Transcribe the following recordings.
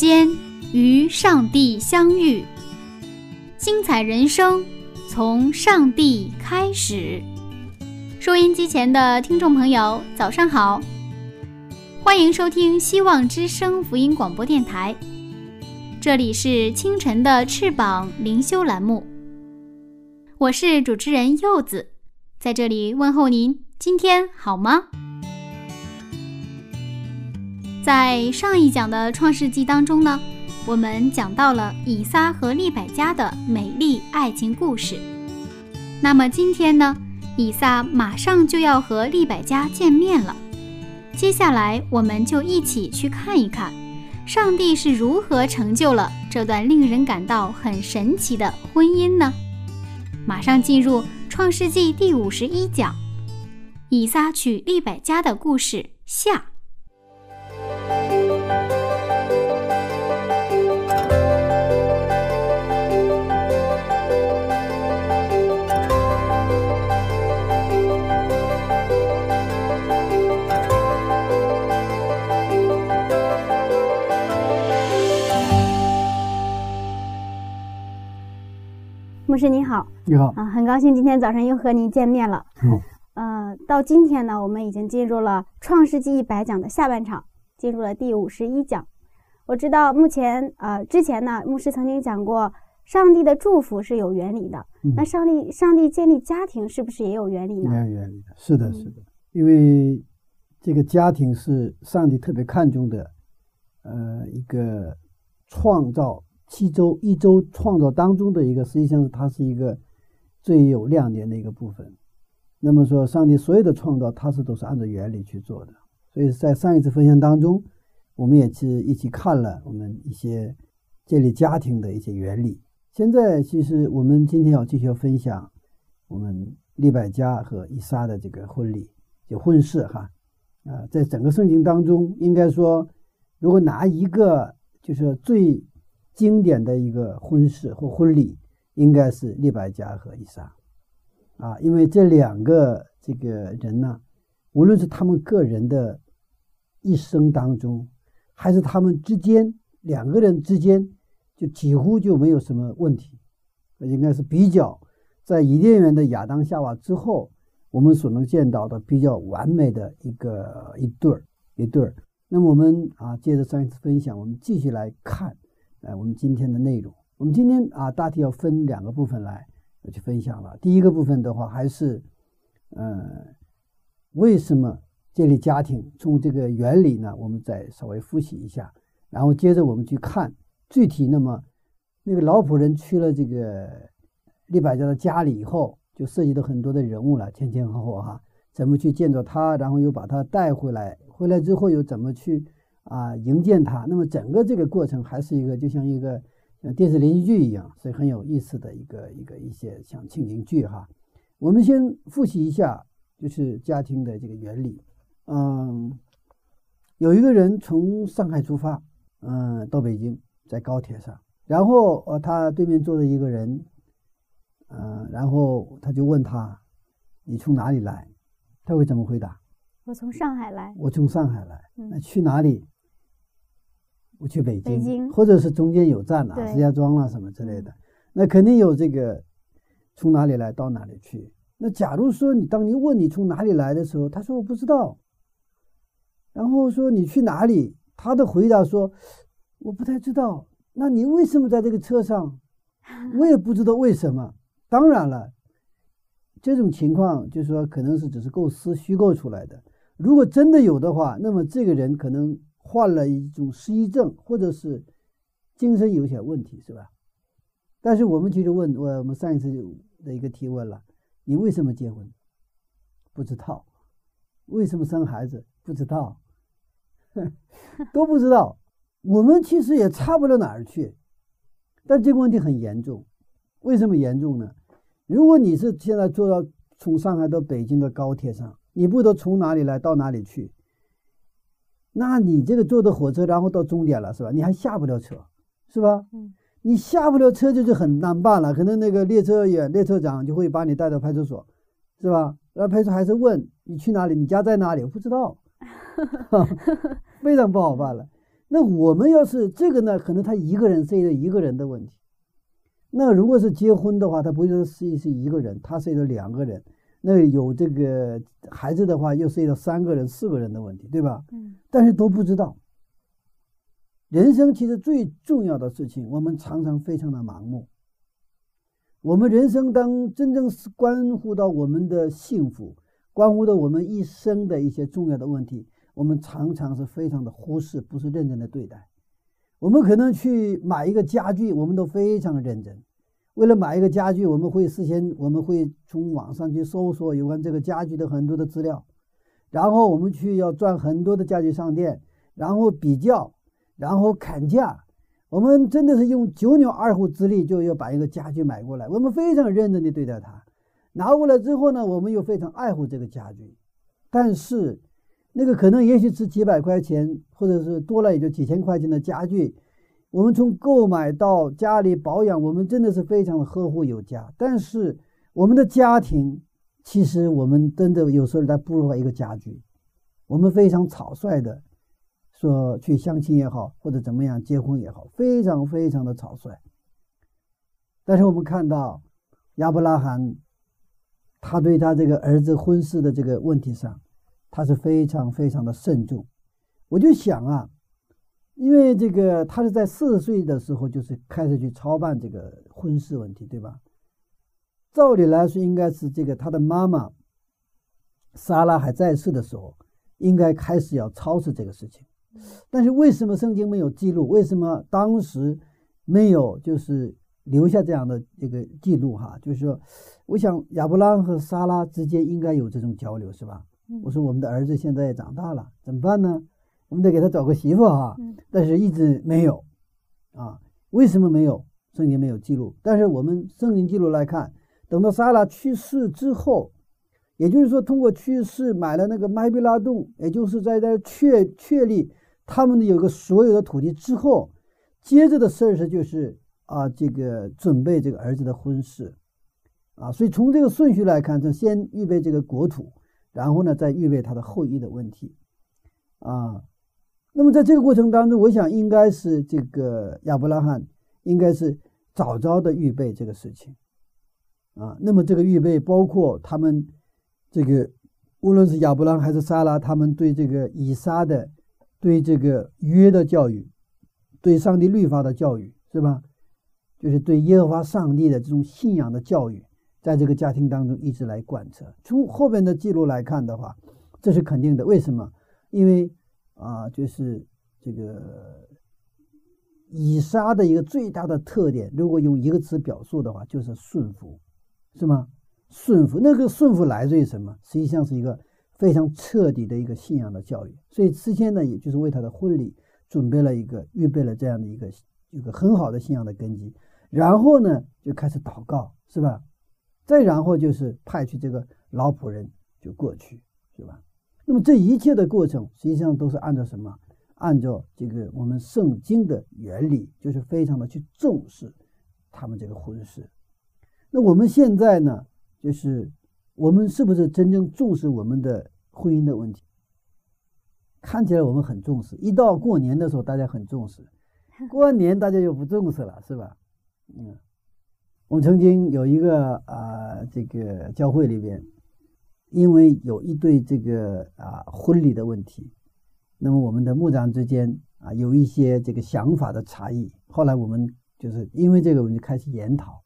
间与上帝相遇，精彩人生从上帝开始。收音机前的听众朋友，早上好，欢迎收听希望之声福音广播电台，这里是清晨的翅膀灵修栏目，我是主持人柚子，在这里问候您，今天好吗？在上一讲的创世纪当中呢，我们讲到了以撒和利百加的美丽爱情故事，那么今天呢？以撒马上就要和利百加见面了，接下来我们就一起去看一看，上帝是如何成就了这段令人感到很神奇的婚姻呢？马上进入《创世纪》第五十一讲，以撒娶利百加的故事下。牧师你好，你好啊，很高兴今天早上又和您见面了。嗯，呃，到今天呢，我们已经进入了《创世纪》一百讲的下半场，进入了第五十一讲。我知道目前呃，之前呢，牧师曾经讲过，上帝的祝福是有原理的。嗯、那上帝上帝建立家庭是不是也有原理呢？也有原理的，是的，是的，因为这个家庭是上帝特别看重的，呃，一个创造。七周一周创造当中的一个，实际上是它是一个最有亮点的一个部分。那么说，上帝所有的创造，它是都是按照原理去做的。所以在上一次分享当中，我们也是一起看了我们一些建立家庭的一些原理。现在，其实我们今天要继续分享我们利百加和以撒的这个婚礼，就婚事哈。啊，在整个圣经当中，应该说，如果拿一个就是最经典的一个婚事或婚礼，应该是利百加和以撒，啊，因为这两个这个人呢，无论是他们个人的一生当中，还是他们之间两个人之间，就几乎就没有什么问题，应该是比较在伊甸园的亚当夏娃之后，我们所能见到的比较完美的一个一对儿一对儿。那么我们啊，接着上一次分享，我们继续来看。哎，我们今天的内容，我们今天啊，大体要分两个部分来去分享了。第一个部分的话，还是，呃，为什么建立家庭？从这个原理呢，我们再稍微复习一下。然后接着我们去看具体。那么，那个老仆人去了这个利百家的家里以后，就涉及到很多的人物了，前前后后哈，怎么去见着他，然后又把他带回来，回来之后又怎么去。啊，营建它，那么整个这个过程还是一个就像一个像电视连续剧一样，是很有意思的一个一个一些像情景剧哈。我们先复习一下，就是家庭的这个原理。嗯，有一个人从上海出发，嗯，到北京，在高铁上，然后呃，他对面坐着一个人，嗯，然后他就问他，你从哪里来？他会怎么回答？我从上海来。我从上海来，那去哪里？我去北京，北京或者是中间有站啊，石家庄啊什么之类的，那肯定有这个从哪里来到哪里去。那假如说你当你问你从哪里来的时候，他说我不知道，然后说你去哪里，他的回答说我不太知道。那你为什么在这个车上？我也不知道为什么。当然了，这种情况就是说可能是只是构思虚构出来的。如果真的有的话，那么这个人可能。患了一种失忆症，或者是精神有些问题，是吧？但是我们其实问我们上一次的一个提问了，你为什么结婚？不知道。为什么生孩子？不知道，都不知道。我们其实也差不了哪儿去，但这个问题很严重。为什么严重呢？如果你是现在坐到从上海到北京的高铁上，你不得从哪里来到哪里去？那你这个坐的火车，然后到终点了，是吧？你还下不了车，是吧？嗯，你下不了车就是很难办了。可能那个列车员、列车长就会把你带到派出所，是吧？然后派出所还是问你去哪里，你家在哪里？我不知道，非常不好办了。那我们要是这个呢，可能他一个人涉及到一个人的问题。那如果是结婚的话，他不是是是一个人，他涉及到两个人。那有这个孩子的话，又涉及到三个人、四个人的问题，对吧？嗯。但是都不知道。人生其实最重要的事情，我们常常非常的盲目。我们人生当真正是关乎到我们的幸福，关乎到我们一生的一些重要的问题，我们常常是非常的忽视，不是认真的对待。我们可能去买一个家具，我们都非常认真。为了买一个家具，我们会事先我们会从网上去搜索有关这个家具的很多的资料，然后我们去要转很多的家具商店，然后比较，然后砍价。我们真的是用九牛二虎之力就要把一个家具买过来，我们非常认真的对待它。拿过来之后呢，我们又非常爱护这个家具。但是，那个可能也许值几百块钱，或者是多了也就几千块钱的家具，我们从购买到家里保养，我们真的是非常的呵护有加。但是，我们的家庭其实我们真的有时候在步入一个家居，我们非常草率的。说去相亲也好，或者怎么样结婚也好，非常非常的草率。但是我们看到亚伯拉罕，他对他这个儿子婚事的这个问题上，他是非常非常的慎重。我就想啊，因为这个他是在四十岁的时候就是开始去操办这个婚事问题，对吧？照理来说，应该是这个他的妈妈莎拉还在世的时候，应该开始要操持这个事情。但是为什么圣经没有记录？为什么当时没有就是留下这样的这个记录？哈，就是说，我想亚伯拉罕和莎拉之间应该有这种交流，是吧？我说我们的儿子现在也长大了，怎么办呢？我们得给他找个媳妇哈。但是一直没有啊？为什么没有？圣经没有记录。但是我们圣经记录来看，等到撒拉去世之后。也就是说，通过去世买了那个麦比拉洞，也就是在这确确立他们的有个所有的土地之后，接着的事儿是就是啊，这个准备这个儿子的婚事，啊，所以从这个顺序来看，就先预备这个国土，然后呢再预备他的后裔的问题，啊，那么在这个过程当中，我想应该是这个亚伯拉罕应该是早早的预备这个事情，啊，那么这个预备包括他们。这个无论是亚伯拉罕还是撒拉，他们对这个以撒的、对这个约的教育，对上帝律法的教育，是吧？就是对耶和华上帝的这种信仰的教育，在这个家庭当中一直来贯彻。从后边的记录来看的话，这是肯定的。为什么？因为啊，就是这个以撒的一个最大的特点，如果用一个词表述的话，就是顺服，是吗？顺服，那个顺服来自于什么？实际上是一个非常彻底的一个信仰的教育。所以之前呢，也就是为他的婚礼准备了一个、预备了这样的一个一个很好的信仰的根基。然后呢，就开始祷告，是吧？再然后就是派去这个老仆人就过去，是吧？那么这一切的过程，实际上都是按照什么？按照这个我们圣经的原理，就是非常的去重视他们这个婚事。那我们现在呢？就是我们是不是真正重视我们的婚姻的问题？看起来我们很重视，一到过年的时候大家很重视，过完年大家又不重视了，是吧？嗯，我们曾经有一个啊，这个教会里边，因为有一对这个啊婚礼的问题，那么我们的牧长之间啊有一些这个想法的差异，后来我们就是因为这个，我们就开始研讨。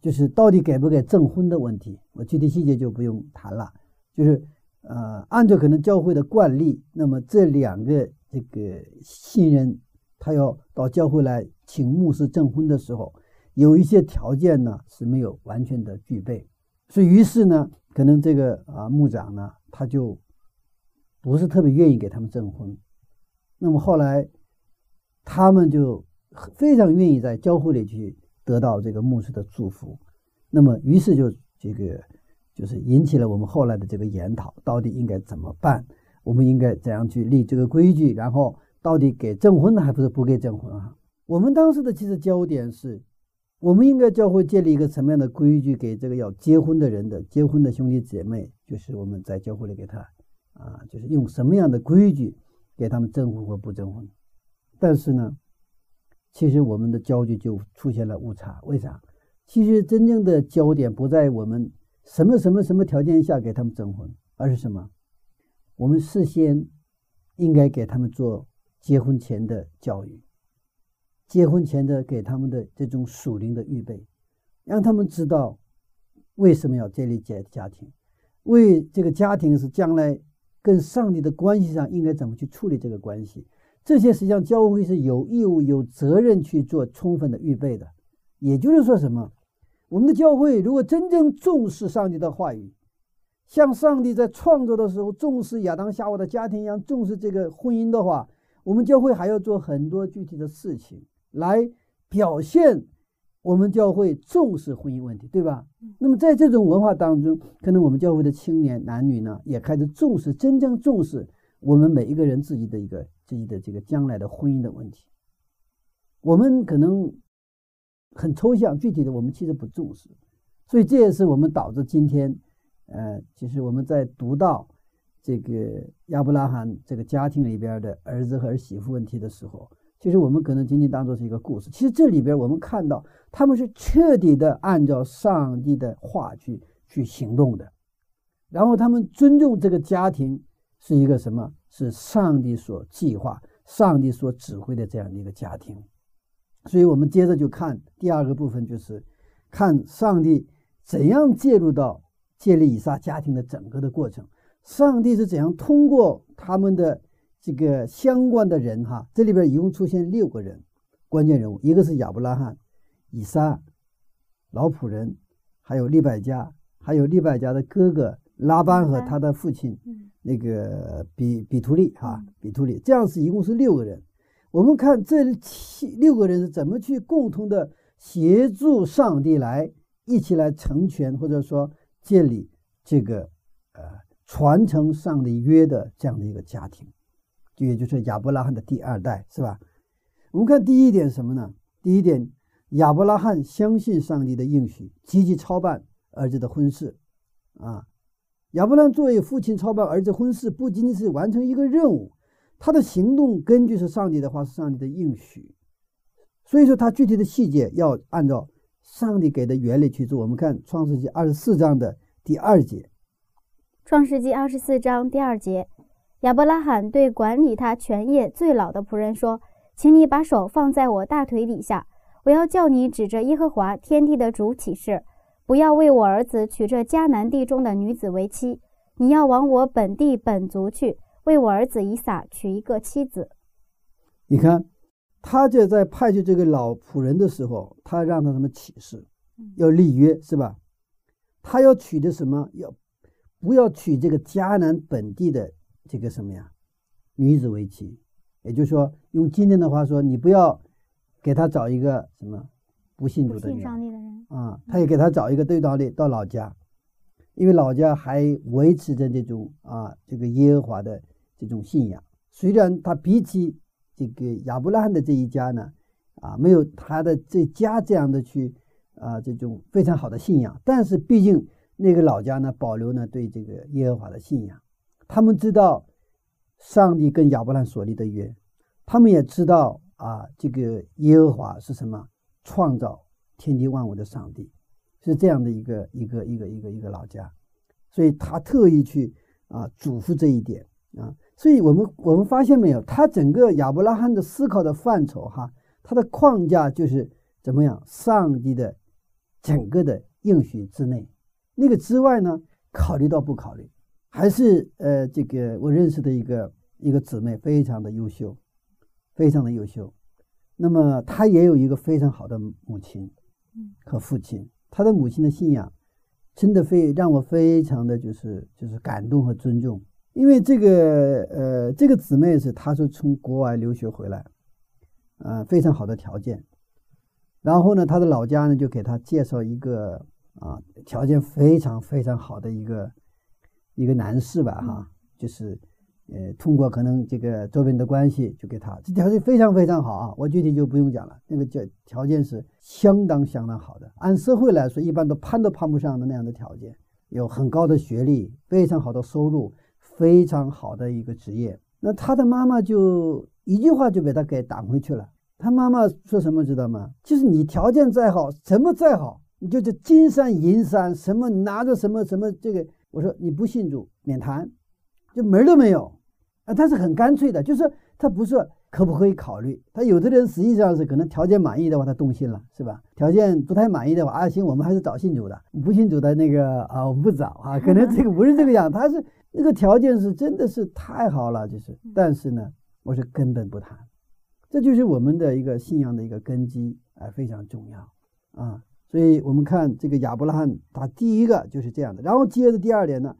就是到底给不给证婚的问题，我具体细节就不用谈了。就是，呃，按照可能教会的惯例，那么这两个这个新人，他要到教会来请牧师证婚的时候，有一些条件呢是没有完全的具备，所以于是呢，可能这个啊牧长呢，他就不是特别愿意给他们证婚。那么后来，他们就非常愿意在教会里去得到这个牧师的祝福。那么于是就这个就是引起了我们后来的这个研讨，到底应该怎么办？我们应该怎样去立这个规矩？然后到底给证婚呢，还不是不给证婚啊？我们当时的其实焦点是，我们应该教会建立一个什么样的规矩给这个要结婚的人的结婚的兄弟姐妹，就是我们在教会里给他啊，就是用什么样的规矩？给他们证婚或不证婚，但是呢，其实我们的焦距就出现了误差。为啥？其实真正的焦点不在我们什么什么什么条件下给他们证婚，而是什么？我们事先应该给他们做结婚前的教育，结婚前的给他们的这种属灵的预备，让他们知道为什么要建立家家庭，为这个家庭是将来。跟上帝的关系上应该怎么去处理这个关系？这些实际上教会是有义务、有责任去做充分的预备的。也就是说，什么？我们的教会如果真正重视上帝的话语，像上帝在创作的时候重视亚当夏娃的家庭一样重视这个婚姻的话，我们教会还要做很多具体的事情来表现。我们教会重视婚姻问题，对吧？那么在这种文化当中，可能我们教会的青年男女呢，也开始重视，真正重视我们每一个人自己的一个自己的这个将来的婚姻的问题。我们可能很抽象，具体的我们其实不重视，所以这也是我们导致今天，呃，其实我们在读到这个亚伯拉罕这个家庭里边的儿子和儿媳妇问题的时候。其实我们可能仅仅当做是一个故事。其实这里边我们看到，他们是彻底的按照上帝的话去去行动的，然后他们尊重这个家庭是一个什么？是上帝所计划、上帝所指挥的这样的一个家庭。所以我们接着就看第二个部分，就是看上帝怎样介入到建立以撒家庭的整个的过程。上帝是怎样通过他们的。这个相关的人哈，这里边一共出现六个人，关键人物，一个是亚伯拉罕、以撒、老仆人，还有利百加，还有利百加的哥哥拉班和他的父亲那个比比图利哈，比图利，这样是一共是六个人。我们看这七六个人是怎么去共同的协助上帝来一起来成全或者说建立这个呃传承上帝约的这样的一个家庭。也就是亚伯拉罕的第二代，是吧？我们看第一点什么呢？第一点，亚伯拉罕相信上帝的应许，积极操办儿子的婚事。啊，亚伯拉罕作为父亲操办儿子婚事，不仅仅是完成一个任务，他的行动根据是上帝的话，是上帝的应许。所以说，他具体的细节要按照上帝给的原理去做。我们看创世纪二十四章的第二节。创世纪二十四章第二节。亚伯拉罕对管理他全业最老的仆人说：“请你把手放在我大腿底下，我要叫你指着耶和华天地的主起誓，不要为我儿子娶这迦南地中的女子为妻。你要往我本地本族去，为我儿子以撒娶一个妻子。”你看，他就在派去这个老仆人的时候，他让他什么起誓，要立约，是吧？他要娶的什么？要不要娶这个迦南本地的？这个什么呀，女子为妻，也就是说，用今天的话说，你不要给他找一个什么不信主的人啊，他也给他找一个对道的到老家，因为老家还维持着这种啊这个耶和华的这种信仰。虽然他比起这个亚伯拉罕的这一家呢，啊没有他的这家这样的去啊这种非常好的信仰，但是毕竟那个老家呢保留呢对这个耶和华的信仰。他们知道上帝跟亚伯兰所立的约，他们也知道啊，这个耶和华是什么？创造天地万物的上帝，是这样的一个一个一个一个一个老家，所以他特意去啊嘱咐这一点啊，所以我们我们发现没有，他整个亚伯拉罕的思考的范畴哈，他的框架就是怎么样，上帝的整个的应许之内，那个之外呢，考虑到不考虑。还是呃，这个我认识的一个一个姊妹，非常的优秀，非常的优秀。那么她也有一个非常好的母亲和父亲。她的母亲的信仰真的非让我非常的就是就是感动和尊重，因为这个呃这个姊妹是她是从国外留学回来，呃非常好的条件，然后呢她的老家呢就给她介绍一个啊条件非常非常好的一个一个男士吧哈，就是呃通过可能这个周边的关系就给他这条件非常非常好啊，我具体就不用讲了，那个叫条件是相当相当好的，按社会来说一般都攀都攀不上的那样的条件，有很高的学历，非常好的收入，非常好的一个职业。那他的妈妈就一句话就把他给挡回去了。他妈妈说什么知道吗？就是你条件再好，什么再好，你就是金山银山，什么拿着什么什么这个，我说你不信主免谈，就门儿都没有啊。他是很干脆的，就是他不是可不可以考虑。他有的人实际上是可能条件满意的话，他动心了，是吧？条件不太满意的话，啊行，我们还是找信主的，不信主的那个啊，我们不找啊。可能这个不是这个样，他是那个条件是真的是太好了，就是，但是呢，我是根本不谈。这就是我们的一个信仰的一个根基，哎，非常重要啊。所以我们看这个亚伯拉罕，他第一个就是这样的。然后接着第二点呢，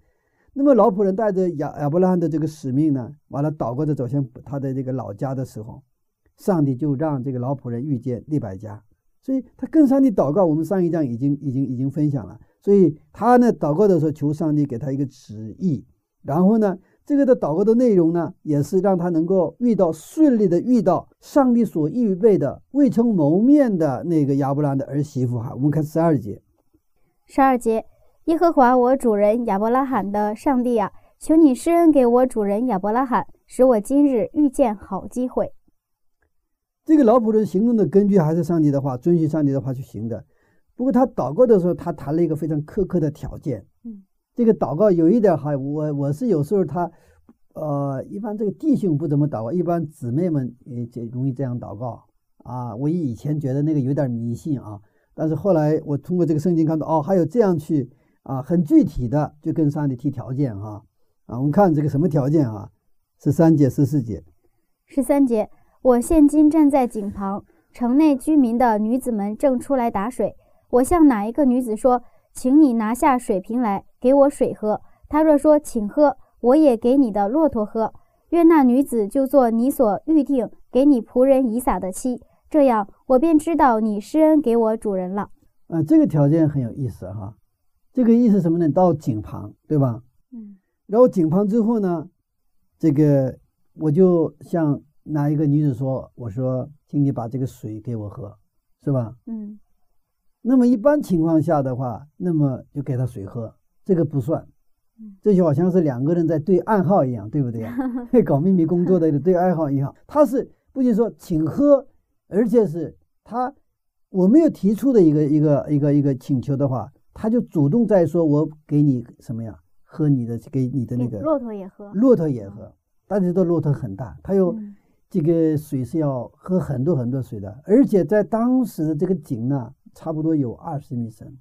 那么老仆人带着亚亚伯拉罕的这个使命呢，完了祷告着走向他的这个老家的时候，上帝就让这个老仆人遇见利百加，所以他跟上帝祷告。我们上一章已经已经已经分享了，所以他呢祷告的时候求上帝给他一个旨意，然后呢。这个的祷告的内容呢，也是让他能够遇到顺利的遇到上帝所预备的未曾谋面的那个亚伯拉罕的儿媳妇哈。我们看十二节，十二节，耶和华我主人亚伯拉罕的上帝啊，求你施恩给我主人亚伯拉罕，使我今日遇见好机会。这个老仆人行动的根据还是上帝的话，遵循上帝的话去行的。不过他祷告的时候，他谈了一个非常苛刻的条件。嗯。这个祷告有一点哈，我我是有时候他，呃，一般这个弟兄不怎么祷告，一般姊妹们也就容易这样祷告啊。我以前觉得那个有点迷信啊，但是后来我通过这个圣经看到，哦，还有这样去啊，很具体的就跟上帝提条件哈啊。我们看这个什么条件啊？十三节、十四节。十三节，我现今站在井旁，城内居民的女子们正出来打水，我向哪一个女子说？请你拿下水瓶来，给我水喝。她若说请喝，我也给你的骆驼喝。愿那女子就做你所预定给你仆人以撒的妻，这样我便知道你施恩给我主人了。啊，这个条件很有意思哈。这个意思什么呢？到井旁，对吧？嗯。然后井旁之后呢，这个我就向哪一个女子说：“我说，请你把这个水给我喝，是吧？”嗯。那么一般情况下的话，那么就给他水喝，这个不算，这就好像是两个人在对暗号一样，对不对呀？搞秘密工作的对暗号一样，他是不仅说请喝，而且是他我没有提出的一个一个一个一个请求的话，他就主动在说，我给你什么呀？喝你的，给你的那个骆驼也喝，骆驼也喝，大家知道骆驼很大，它有这个水是要喝很多很多水的，而且在当时的这个井呢。差不多有二十米深，嗯，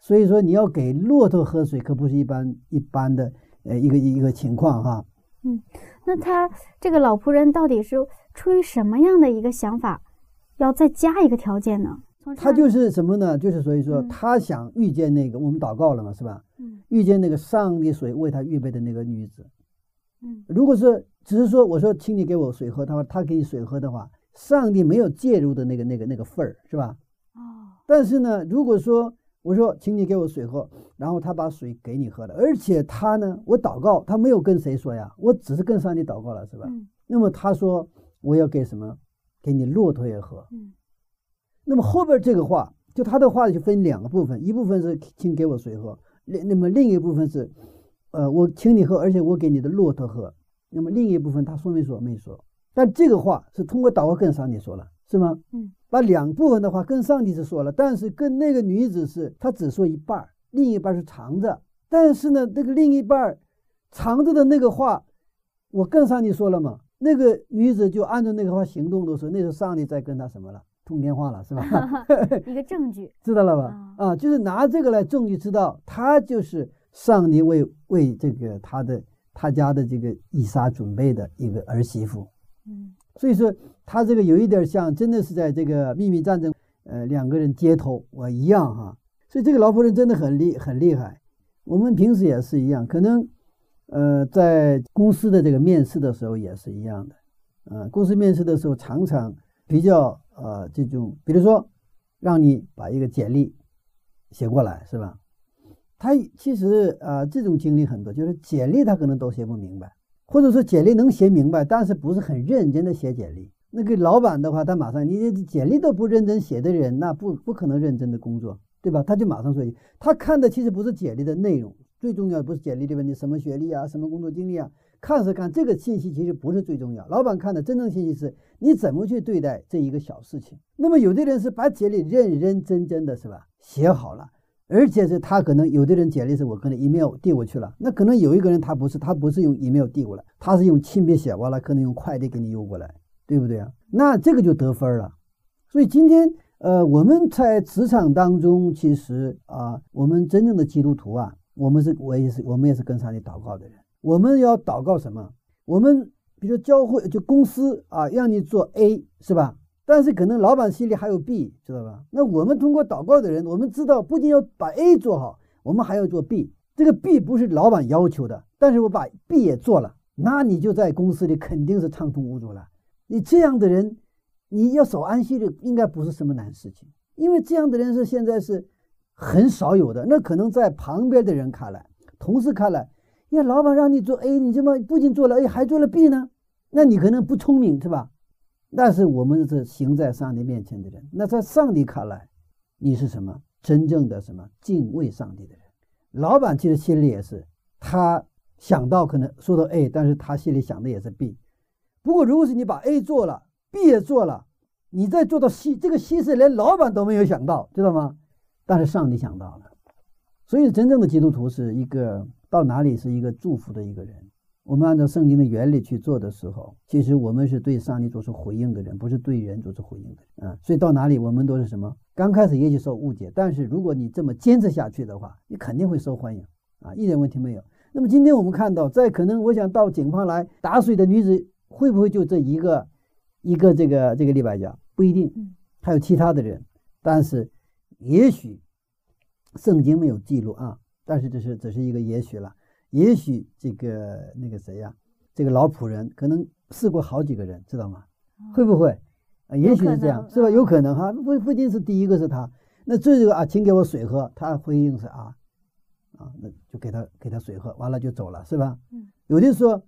所以说你要给骆驼喝水，可不是一般一般的呃一个一个情况哈。嗯，那他这个老仆人到底是出于什么样的一个想法，要再加一个条件呢？他就是什么呢？就是所以说他想遇见那个我们祷告了嘛，是吧？嗯，遇见那个上帝水为他预备的那个女子。嗯，如果是只是说我说请你给我水喝，他说他给你水喝的话，上帝没有介入的那个那个那个份儿，是吧？哦但是呢，如果说我说，请你给我水喝，然后他把水给你喝了，而且他呢，我祷告，他没有跟谁说呀，我只是跟上帝祷告了，是吧？嗯。那么他说我要给什么？给你骆驼也喝。嗯。那么后边这个话，就他的话就分两个部分，一部分是请给我水喝，另那么另一部分是，呃，我请你喝，而且我给你的骆驼喝。那么另一部分他说没说？没说。但这个话是通过祷告跟上帝说了，是吗？嗯。把两部分的话跟上帝是说了，但是跟那个女子是他只说一半，另一半是藏着。但是呢，这个另一半藏着的那个话，我跟上帝说了嘛？那个女子就按照那个话行动的时候，那时候上帝在跟他什么了？通电话了，是吧？一个证据，知道了吧？啊，就是拿这个来证据，知道他就是上帝为为这个他的他家的这个以撒准备的一个儿媳妇。嗯。所以说，他这个有一点像，真的是在这个秘密战争，呃，两个人接头我一样哈。所以这个老仆人真的很厉很厉害。我们平时也是一样，可能呃在公司的这个面试的时候也是一样的。呃，公司面试的时候常常比较呃这种，比如说让你把一个简历写过来，是吧？他其实啊这种经历很多，就是简历他可能都写不明白，或者说简历能写明白，但是不是很认真的写简历。那个老板的话，他马上你简历都不认真写的人，那不不可能认真的工作，对吧？他就马上说一句，他看的其实不是简历的内容，最重要的不是简历里面你什么学历啊，什么工作经历啊。看是看这个信息，其实不是最重要。老板看的真正信息是你怎么去对待这一个小事情。那么有的人是把简历认认真真的是吧写好了，而且是他可能有的人简历是我可能 email 递过去了，那可能有一个人他不是，他不是用 email 递过来，他是用亲笔写完了，可能用快递给你邮过来，对不对啊？那这个就得分了。所以今天呃我们在职场当中，其实啊我们真正的基督徒啊，我们是我也是我们也是跟上帝祷告的人。我们要祷告什么？我们比如教会就公司啊，让你做 A 是吧？但是可能老板心里还有 B，知道吧？那我们通过祷告的人，我们知道不仅要把 A 做好，我们还要做 B。这个 B 不是老板要求的，但是我把 B 也做了，那你就在公司里肯定是畅通无阻了。你这样的人，你要守安息日应该不是什么难事情，因为这样的人是现在是很少有的。那可能在旁边的人看来，同事看来。呀，老板让你做 A，你怎么不仅做了 A，还做了 B 呢？那你可能不聪明，是吧？但是我们是行在上帝面前的人，那在上帝看来，你是什么？真正的什么敬畏上帝的人？老板其实心里也是，他想到可能说到 A，但是他心里想的也是 B。不过，如果是你把 A 做了，B 也做了，你再做到 C，这个 C 是连老板都没有想到，知道吗？但是上帝想到了。所以，真正的基督徒是一个。到哪里是一个祝福的一个人。我们按照圣经的原理去做的时候，其实我们是对上帝做出回应的人，不是对人做出回应的人啊。所以到哪里我们都是什么？刚开始也许受误解，但是如果你这么坚持下去的话，你肯定会受欢迎啊，一点问题没有。那么今天我们看到，在可能我想到警方来打水的女子，会不会就这一个一个这个这个李百家？不一定，还有其他的人，但是也许圣经没有记录啊。但是这是只是一个也许了，也许这个那个谁呀，这个老仆人可能试过好几个人，知道吗？会不会？啊，也许是这样，是吧？有可能哈，不不一定是第一个是他。那这个啊，请给我水喝，他回应是啊，啊，那就给他给他水喝，完了就走了，是吧？嗯。有的说，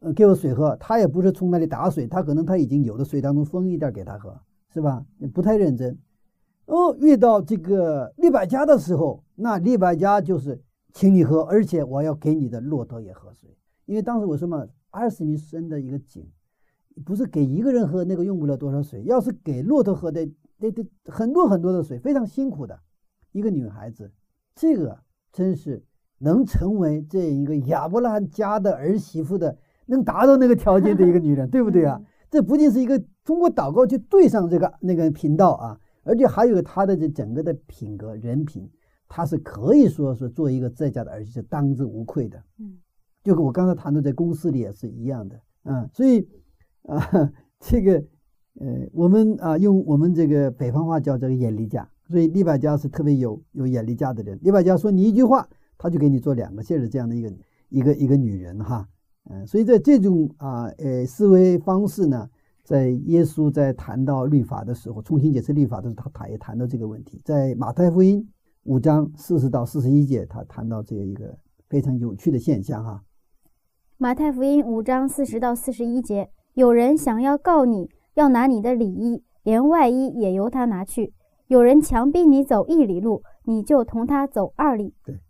呃，给我水喝，他也不是从那里打水，他可能他已经有的水当中分一点给他喝，是吧？不太认真。哦，遇到这个利百加的时候，那利百加就是请你喝，而且我要给你的骆驼也喝水，因为当时我说嘛，二十米深的一个井，不是给一个人喝，那个用不了多少水，要是给骆驼喝的，得得很多很多的水，非常辛苦的。一个女孩子，这个真是能成为这一个亚伯拉罕家的儿媳妇的，能达到那个条件的一个女人，对不对啊？这不仅是一个通过祷告去对上这个那个频道啊。而且还有她的这整个的品格人品，她是可以说是做一个在家的儿媳是当之无愧的。嗯，就跟我刚才谈到在公司里也是一样的。啊，所以啊，这个呃，我们啊用我们这个北方话叫这个眼力价。所以李百家是特别有有眼力价的人。李百家说你一句话，他就给你做两个线的这样的一个一个一个女人哈。嗯，所以在这种啊呃思维方式呢。在耶稣在谈到律法的时候，重新解释律法的时候，他他也谈到这个问题。在马太福音五章四十到四十一节，他谈到这一个非常有趣的现象哈。马太福音五章四十到四十一节，有人想要告你，要拿你的里衣，连外衣也由他拿去；有人强逼你走一里路，你就同他走二里。对，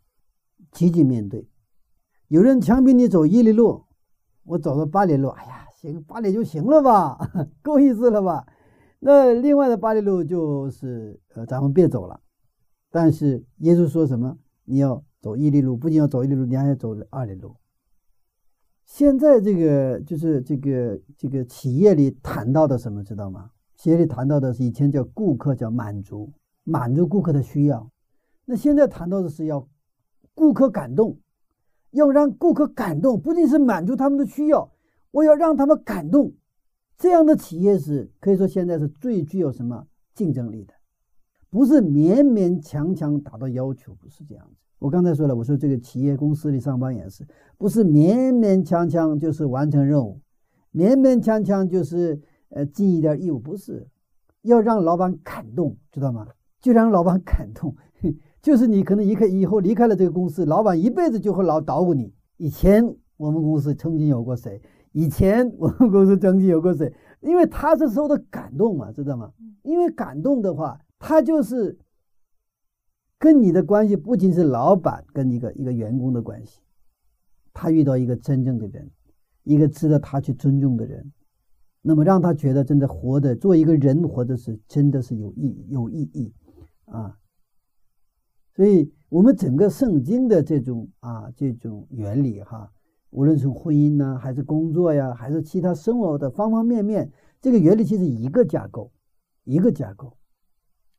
积极面对。有人强逼你走一里路，我走到八里路，哎呀。行八里就行了吧，够意思了吧？那另外的八里路就是呃，咱们别走了。但是耶稣说什么？你要走一里路，不仅要走一里路，你还要走二里路。现在这个就是这个这个企业里谈到的什么，知道吗？企业里谈到的是以前叫顾客叫满足，满足顾客的需要。那现在谈到的是要顾客感动，要让顾客感动，不仅是满足他们的需要。我要让他们感动，这样的企业是可以说现在是最具有什么竞争力的。不是勉勉强强达到要求，不是这样子。我刚才说了，我说这个企业公司里上班也是，不是勉勉强强就是完成任务，勉勉强强就是呃尽一点义务，不是，要让老板感动，知道吗？就让老板感动，就是你可能一开以后离开了这个公司，老板一辈子就会老捣鼓你。以前我们公司曾经有过谁？以前我们公司曾经有过谁？因为他是受到感动嘛，知道吗？因为感动的话，他就是。跟你的关系不仅是老板跟一个一个员工的关系，他遇到一个真正的人，一个值得他去尊重的人，那么让他觉得真的活的做一个人活的是真的是有意有意义啊。所以，我们整个圣经的这种啊这种原理哈，无论是婚姻呢，还是工作呀，还是其他生活的方方面面，这个原理其实一个架构，一个架构，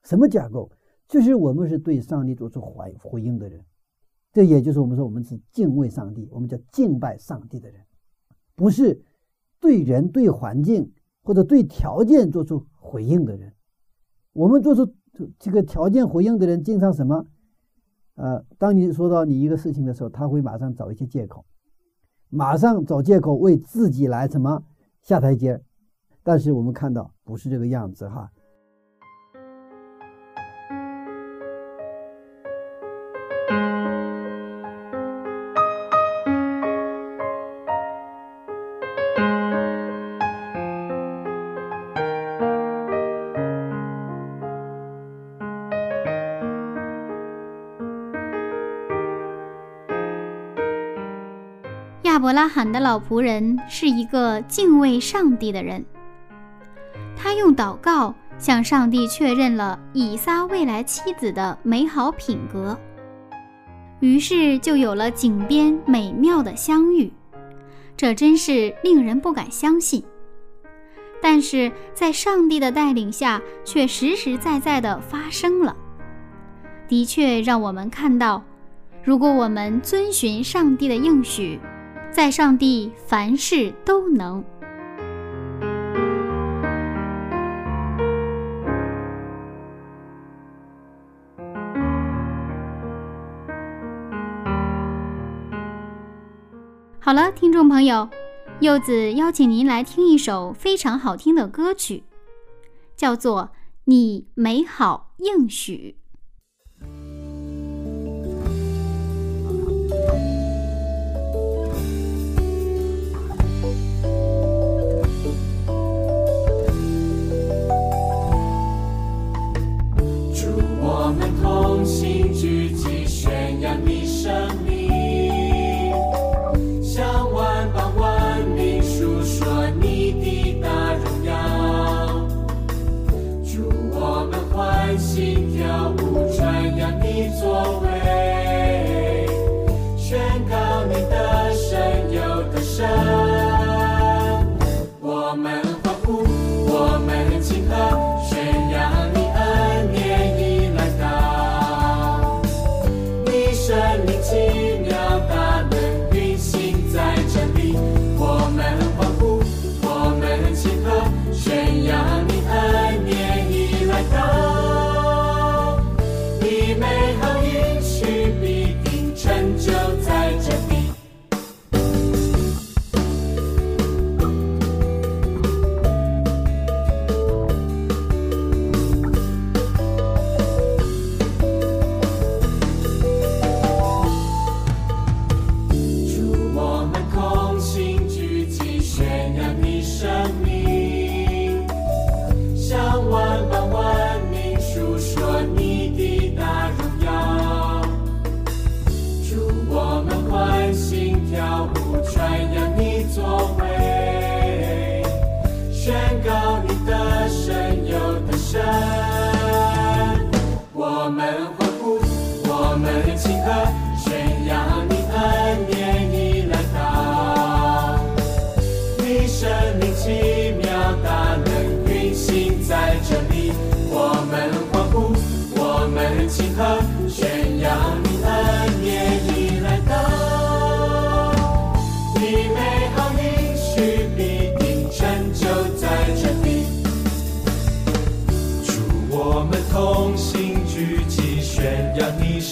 什么架构？就是我们是对上帝做出回回应的人，这也就是我们说我们是敬畏上帝，我们叫敬拜上帝的人，不是对人、对环境或者对条件做出回应的人。我们做出这个条件回应的人，经常什么？呃，当你说到你一个事情的时候，他会马上找一些借口，马上找借口为自己来什么下台阶。但是我们看到不是这个样子哈。伯拉罕的老仆人是一个敬畏上帝的人，他用祷告向上帝确认了以撒未来妻子的美好品格，于是就有了井边美妙的相遇。这真是令人不敢相信，但是在上帝的带领下，却实实在在地发生了。的确，让我们看到，如果我们遵循上帝的应许。在上帝，凡事都能。好了，听众朋友，柚子邀请您来听一首非常好听的歌曲，叫做《你美好应许》。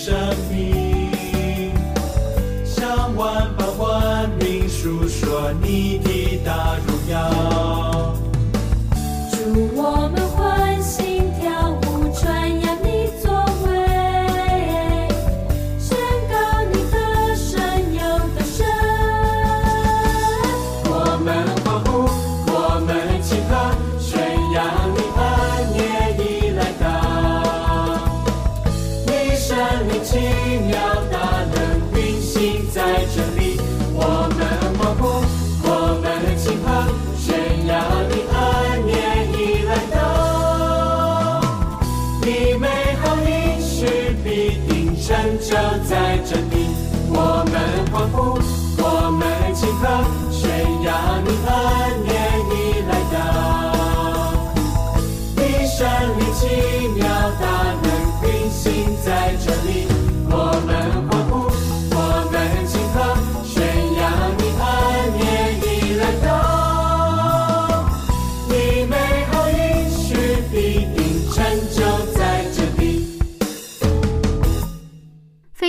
扬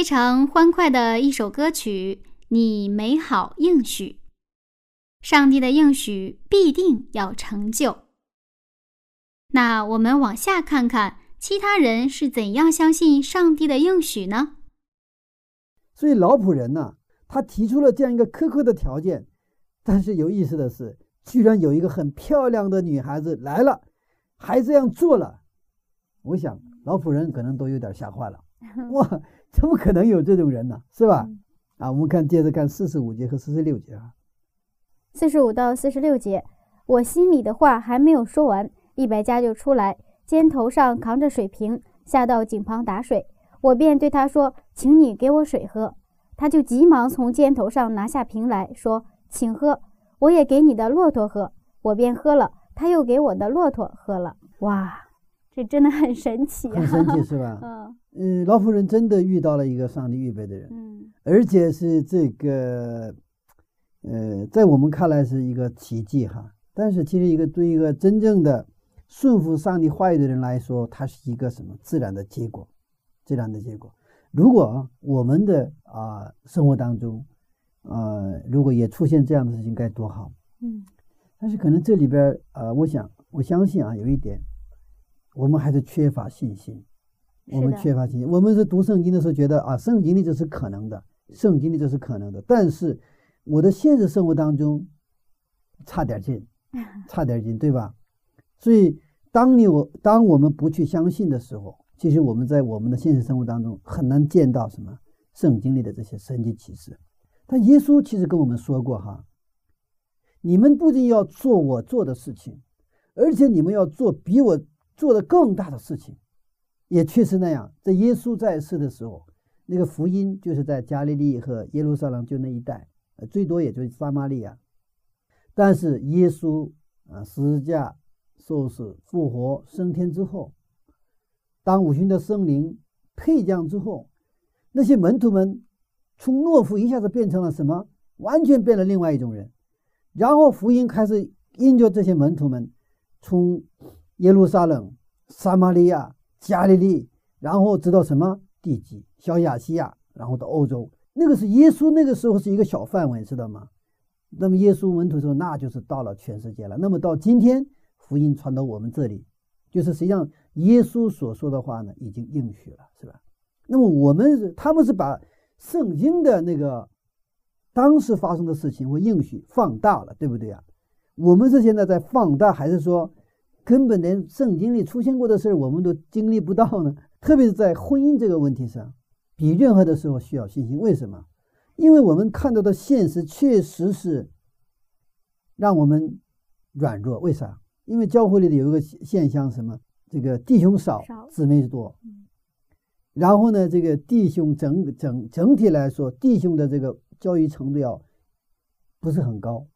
常欢快的一首歌曲，你美好应许，上帝的应许必定要成就。那我们往下看看，其他人是怎样相信上帝的应许呢？所以老仆人呢，他提出了这样一个苛刻的条件，但是有意思的是，居然有一个很漂亮的女孩子来了，还这样做了。我想老仆人可能都有点吓坏了，哇，怎么可能有这种人呢？是吧？啊，我们看接着看四十五节和四十六节啊。四十五到四十六节，我心里的话还没有说完，利百家就出来，肩头上扛着水瓶，下到井旁打水。我便对他说：“请你给我水喝。”他就急忙从肩头上拿下瓶来说：“请喝。”我也给你的骆驼喝。我便喝了，他又给我的骆驼喝了。哇，这真的很神奇啊！很神奇是吧？嗯嗯，老妇人真的遇到了一个上帝预备的人，嗯而且是这个，呃，在我们看来是一个奇迹哈。但是其实一个对一个真正的顺服上帝话语的人来说，它是一个什么自然的结果？自然的结果。如果我们的啊、生活当中，呃，如果也出现这样的事情，该多好！嗯但是可能这里边啊，呃，我想我相信啊，有一点，我们还是缺乏信心。我们缺乏信心。我们是读圣经的时候觉得啊，圣经里这是可能的，圣经里这是可能的。但是我的现实生活当中差点劲，差点劲，对吧？所以当你我当我们不去相信的时候，其实我们在我们的现实生活当中很难见到什么圣经里的这些神迹启示。但耶稣其实跟我们说过哈，你们不仅要做我做的事情，而且你们要做比我做的更大的事情。也确实那样，在耶稣在世的时候，那个福音就是在加利利和耶路撒冷就那一带，呃最多也就是撒玛利亚。但是耶稣啊十字架受死、复活、升天之后，当五旬的圣灵配降之后，那些门徒们从懦夫一下子变成了什么？完全变了另外一种人。然后福音开始因着这些门徒们从耶路撒冷、撒玛利亚、加利利，然后直到什么地级、小亚细亚，然后到欧洲。那个是耶稣那个时候是一个小范围，知道吗？那么耶稣门徒说，那就是到了全世界了。那么到今天，福音传到我们这里，就是实际上耶稣所说的话呢，已经应许了，是吧？那么我们他们是把圣经的那个当时发生的事情或应许放大了，对不对啊？我们是现在在放大，还是说根本连圣经里出现过的事儿我们都经历不到呢？特别是在婚姻这个问题上，比任何的时候需要信心。为什么？因为我们看到的现实确实是让我们软弱。为啥？因为教会里的有一个现现象，什么？这个弟兄少少，姊妹多。然后呢，这个弟兄整整整体来说，弟兄的这个教育程度要不是很高，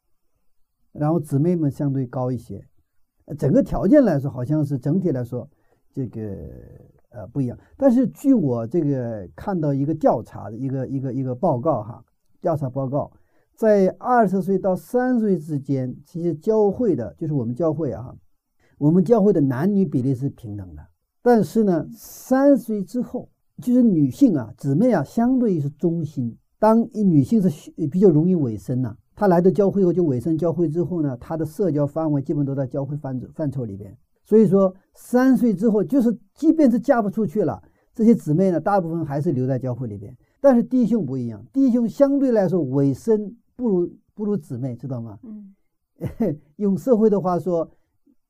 然后姊妹们相对高一些。整个条件来说，好像是整体来说，这个呃不一样。但是据我这个看到一个调查的一个一个一个报告哈，调查报告，在二十岁到三十岁之间，其实教会的就是我们教会啊，我们教会的男女比例是平等的，但是呢，三十岁之后，就是女性啊，姊妹啊，相对于是中心。当一女性是比较容易委身呐、她来到教会后就委身教会之后呢，他的社交范围基本都在教会范畴范畴里边。所以说，三岁之后，就是即便是嫁不出去了，这些姊妹呢，大部分还是留在教会里边。但是弟兄不一样，弟兄相对来说委身不如不如姊妹，知道吗？嗯，用社会的话说，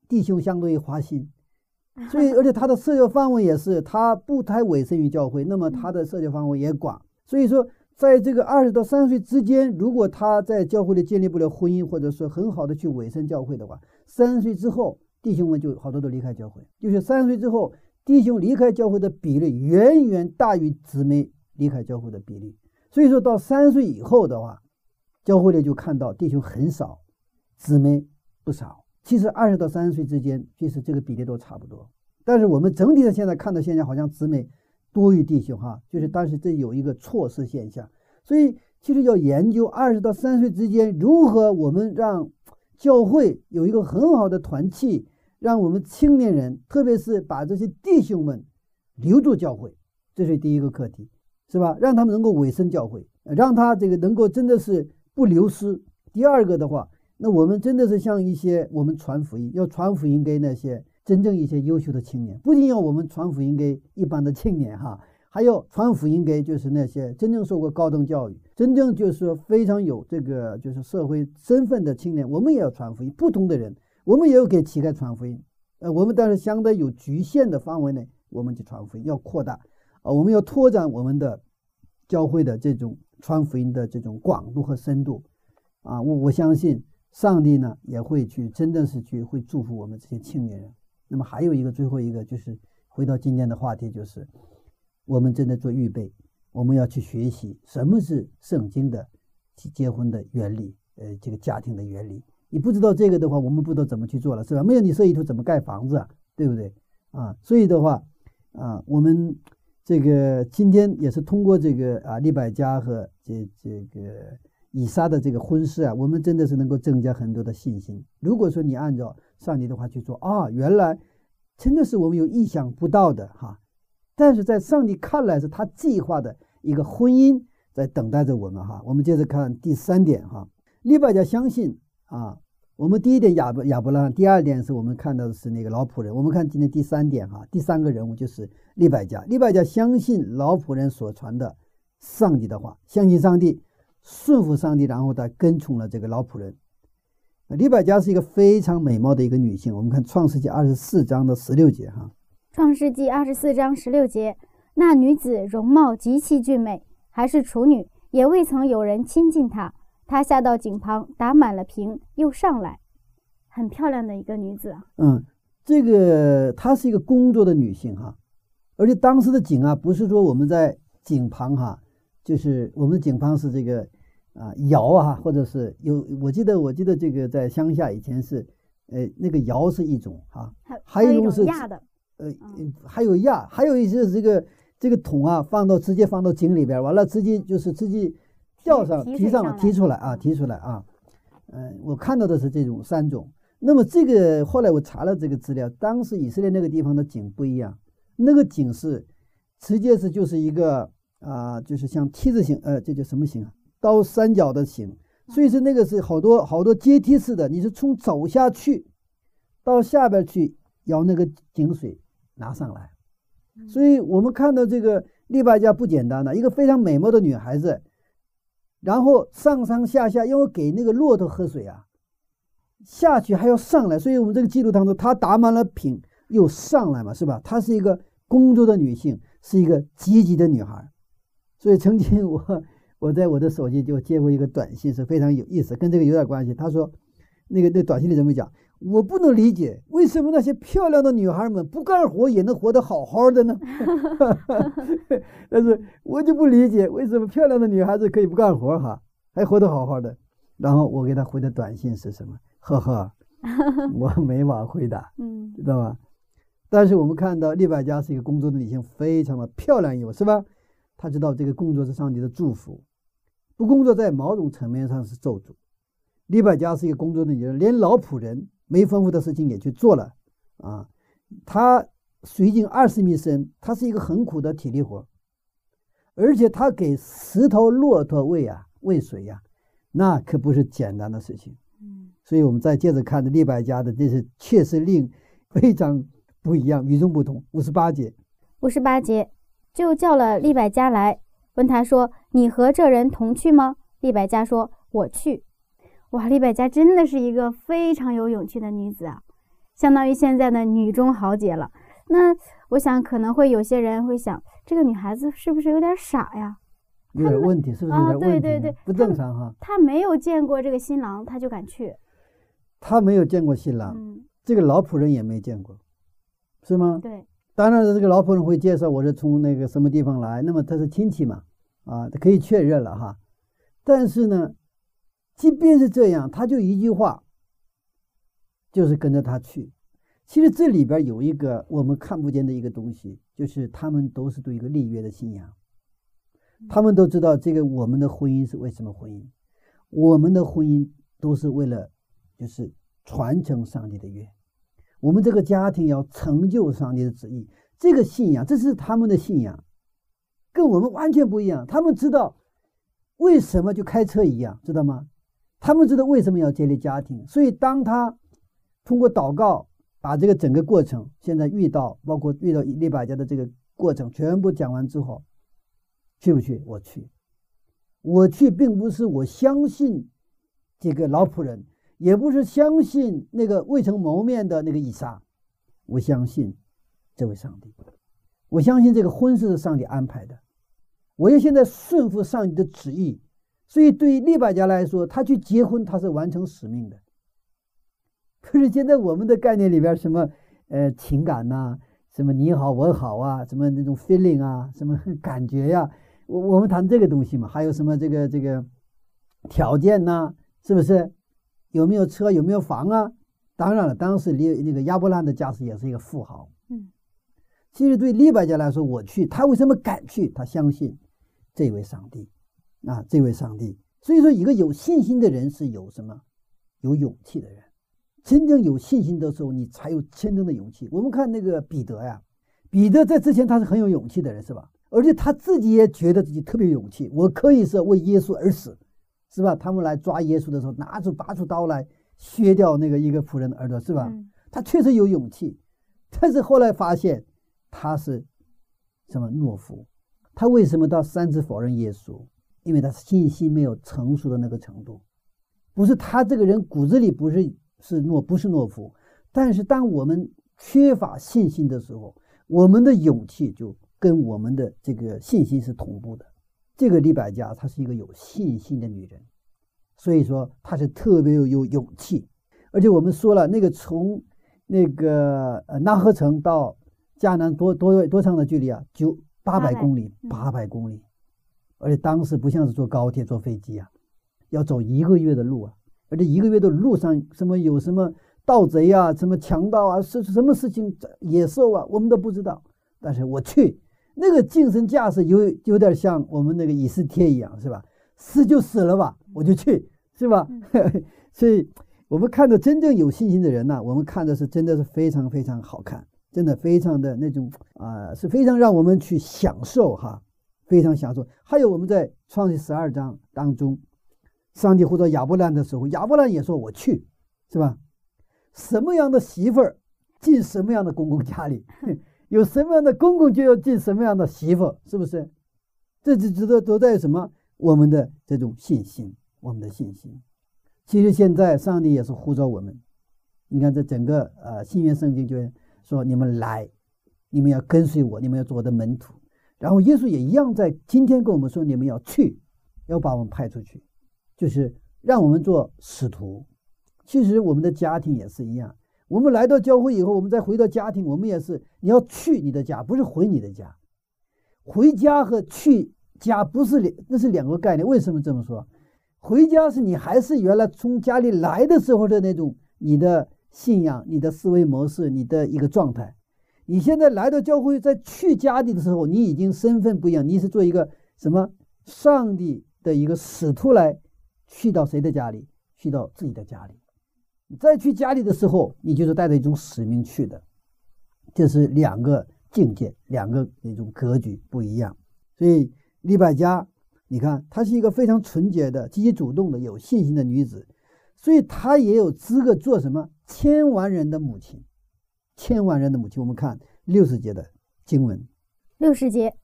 弟兄相对于花心，所以而且他的社交范围也是，他不太委身于教会，那么他的社交范围也广。所以说，在这个二十到三十岁之间，如果他在教会里建立不了婚姻，或者说很好的去委身教会的话，三十岁之后，弟兄们就好多都离开教会，就是三十岁之后，弟兄离开教会的比例远远大于姊妹离开教会的比例。所以说到三十岁以后的话，教会里就看到弟兄很少，姊妹不少。其实二十到三十岁之间，其实这个比例都差不多。但是我们整体的现在看到现象，好像姊妹多于弟兄哈，就是但是这有一个错失现象。所以其实要研究二十到三十岁之间如何我们让教会有一个很好的团契，让我们青年人，特别是把这些弟兄们留住教会，这是第一个课题，是吧？让他们能够委身教会，让他这个能够真的是不流失。第二个的话，那我们真的是像一些我们传福音，要传福音给那些真正一些优秀的青年，不仅要我们传福音给一般的青年哈，还要传福音给就是那些真正受过高等教育、真正就是非常有这个就是社会身份的青年，我们也要传福音。不同的人，我们也要给乞丐传福音。呃，我们但是相对有局限的范围内，我们去传福音要扩大啊、我们要拓展我们的教会的这种传福音的这种广度和深度啊。我我相信上帝呢也会去真的是去会祝福我们这些青年人。那么还有一个最后一个就是回到今天的话题，就是我们正在做预备，我们要去学习什么是圣经的结婚的原理，呃，这个家庭的原理。你不知道这个的话，我们不知道怎么去做了，是吧？没有你设计图怎么盖房子啊，对不对？啊，所以的话，啊，我们这个今天也是通过这个啊利百加和这这个以撒的这个婚事啊，我们真的是能够增加很多的信心。如果说你按照上帝的话去做啊，原来真的是我们有意想不到的哈。但是在上帝看来是他计划的一个婚姻在等待着我们哈。我们接着看第三点哈，利百加相信啊。我们第一点亚伯亚伯拉罕，第二点是我们看到的是那个老仆人。我们看今天第三点哈，第三个人物就是利百加。利百加相信老仆人所传的上帝的话，相信上帝，顺服上帝，然后他跟从了这个老仆人。利百家是一个非常美貌的一个女性。我们看创世纪二十四章的十六节哈，创世纪二十四章十六节，那女子容貌极其俊美，还是处女，也未曾有人亲近她。她下到井旁，打满了瓶，又上来，很漂亮的一个女子啊。嗯，这个她是一个工作的女性哈，而且当时的井啊，不是说我们在井旁哈，就是我们的井旁是这个啊窑啊，或者是有，我记得我记得这个在乡下以前是，呃，那个窑是一种啊，还有一一种是压的，呃嗯，还有压，还有一些这个这个桶啊，放到直接放到井里边，完了直接就是直接吊上提提上提出来啊，嗯提出来啊。嗯，我看到的是这种三种。那么这个后来我查了这个资料，当时以色列那个地方的井不一样，那个井是直接是就是一个啊、就是像 T 字形，呃，这叫什么形啊？倒三角的形，所以说那个是好多好多阶梯式的，你是从走下去到下边去舀那个井水拿上来。所以我们看到这个利百加不简单的，一个非常美貌的女孩子，然后上上下下因为给那个骆驼喝水啊，下去还要上来，所以我们这个记录当中，她打满了瓶又上来嘛，是吧？她是一个工作的女性，是一个积极的女孩。所以曾经我我在我的手机就接过一个短信，是非常有意思，跟这个有点关系。他说，那个那短信里怎么讲？我不能理解为什么那些漂亮的女孩们不干活也能活得好好的呢？但是我就不理解为什么漂亮的女孩子可以不干活哈，还活得好好的。然后我给她回的短信是什么？呵呵，我没法回答。嗯知道吧？但是我们看到利百加是一个工作的女性，非常的漂亮有是吧？她知道这个工作是上帝的祝福，不工作在某种层面上是咒诅。利百加是一个工作的女人，连老仆人没吩咐的事情也去做了啊。她水井二十米深，他是一个很苦的体力活，而且他给十头骆驼喂啊喂水呀、那可不是简单的事情。嗯所以我们再接着看这利百加的，这是确实令非常不一样，与众不同。五十八节，五十八节，就叫了利百加来，问他说：“你和这人同去吗？”利百加说：“我去。”哇，利百加真的是一个非常有勇气的女子啊，相当于现在的女中豪杰了。那我想可能会有些人会想，这个女孩子是不是有点傻呀？有点问题，是不是有点问题对对对不正常哈。她没有见过这个新郎，她就敢去。她没有见过新郎，嗯，这个老仆人也没见过，是吗？对，当然了，这个老仆人会介绍我是从那个什么地方来，那么他是亲戚嘛，啊，他可以确认了哈。但是呢，即便是这样，他就一句话，就是跟着他去。其实这里边有一个我们看不见的一个东西，就是他们都是对一个立约的信仰，他们都知道这个我们的婚姻是为什么婚姻，我们的婚姻都是为了就是传承上帝的约。我们这个家庭要成就上帝的旨意，这个信仰，这是他们的信仰，跟我们完全不一样。他们知道为什么就开车一样，知道吗？他们知道为什么要建立家庭，所以当他通过祷告把这个整个过程，现在遇到包括遇到利百加的这个过程全部讲完之后，去不去？我去，我去，并不是我相信这个老仆人。也不是相信那个未曾谋面的那个以撒，我相信这位上帝，我相信这个婚事是上帝安排的，我要现在顺服上帝的旨意，所以对于利百加来说，他去结婚他是完成使命的。可是现在我们的概念里边，什么呃情感呐、什么你好我好啊，什么那种 feeling 啊，什么感觉呀、我我们谈这个东西嘛，还有什么这个这个条件呐、是不是？有没有车？有没有房啊？当然了，当时利那个亚伯兰的家世也是一个富豪。嗯，其实对利百加来说，我去，他为什么敢去？他相信这位上帝啊，这位上帝。所以说，一个有信心的人是有什么？有勇气的人。真正有信心的时候，你才有真正的勇气。我们看那个彼得呀，彼得在之前他是很有勇气的人，是吧？而且他自己也觉得自己特别有勇气，我可以是为耶稣而死。是吧？他们来抓耶稣的时候，拿出拔出刀来削掉那个一个仆人的耳朵，是吧？嗯他确实有勇气，但是后来发现他是什么懦夫？他为什么到三次否认耶稣？因为他信心没有成熟的那个程度。不是他这个人骨子里不是是懦不是懦夫，但是当我们缺乏信心的时候，我们的勇气就跟我们的这个信心是同步的。这个利百加她是一个有信心的女人，所以说她是特别有有勇气。而且我们说了，那个从那个呃纳赫城到迦南多多多长的距离啊？九八百公里，嗯八百公里。而且当时不像是坐高铁、坐飞机啊，要走一个月的路啊。而且一个月的路上，什么有什么盗贼啊，什么强盗啊，是什么事情，野兽啊，我们都不知道。但是我去，那个精神架势有有点像我们那个以斯帖一样，是吧？死就死了吧，我就去，是吧？所以，我们看到真正有信心的人呢、我们看的是真的是非常非常好看，真的非常的那种啊、是非常让我们去享受哈，非常享受。还有我们在创世十二章当中，上帝呼召亚伯兰的时候，亚伯兰也说我去，是吧？什么样的媳妇儿进什么样的公公家里，有什么样的公公就要进什么样的媳妇，是不是？这就值得都在什么？我们的这种信心，我们的信心。其实现在上帝也是呼召我们，你看这整个呃新约圣经就说你们来，你们要跟随我，你们要做我的门徒。然后耶稣也一样在今天跟我们说，你们要去，要把我们派出去，就是让我们做使徒。其实我们的家庭也是一样，我们来到教会以后，我们再回到家庭，我们也是你要去你的家，不是回你的家。回家和去家不是两，那是两个概念。为什么这么说？回家是你还是原来从家里来的时候的那种你的信仰、你的思维模式、你的一个状态。你现在来到教会，在去家里的时候，你已经身份不一样，你是做一个什么上帝的一个使徒来去到谁的家里？去到自己的家里。再去家里的时候，你就是带着一种使命去的。这是两个境界，两个那种格局不一样。所以利百加，你看她是一个非常纯洁的、积极主动的、有信心的女子，所以她也有资格做什么千万人的母亲。千万人的母亲，我们看六十节的经文，六十节，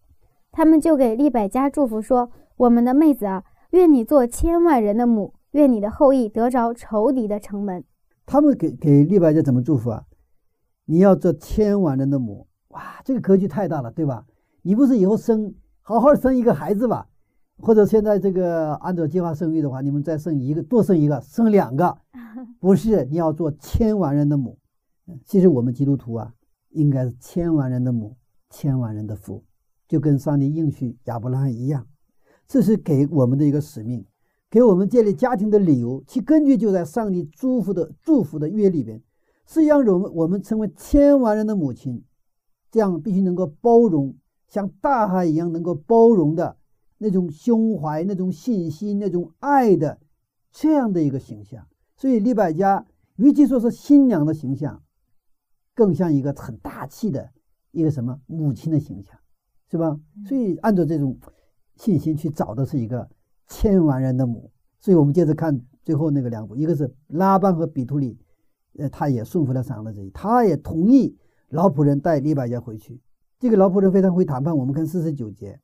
他们就给利百加祝福说：“我们的妹子啊，愿你做千万人的母，愿你的后裔得着仇敌的城门。他们给给利百加怎么祝福啊？你要做千万人的母，哇，这个格局太大了，对吧？你不是以后生好好生一个孩子吧？或者现在这个按照计划生育的话，你们再生一个，多生一个，生两个，不是你要做千万人的母。其实我们基督徒啊，应该是千万人的母，千万人的父，就跟上帝应许亚伯拉罕一样，这是给我们的一个使命，给我们建立家庭的理由。其根据就在上帝祝福的祝福的约里边，是让我们我们成为千万人的母亲，这样必须能够包容，像大海一样能够包容的那种胸怀、那种信心、那种爱的这样的一个形象。所以李百家，与其说是新娘的形象，更像一个很大气的一个什么母亲的形象，是吧？所以按照这种信心去找的是一个千万人的母。所以我们接着看最后那个两步，一个是拉班和比图里，呃，他也顺服了上帝的旨意，他也同意老仆人带利百加回去。这个老仆人非常会谈判。我们看四十九节，”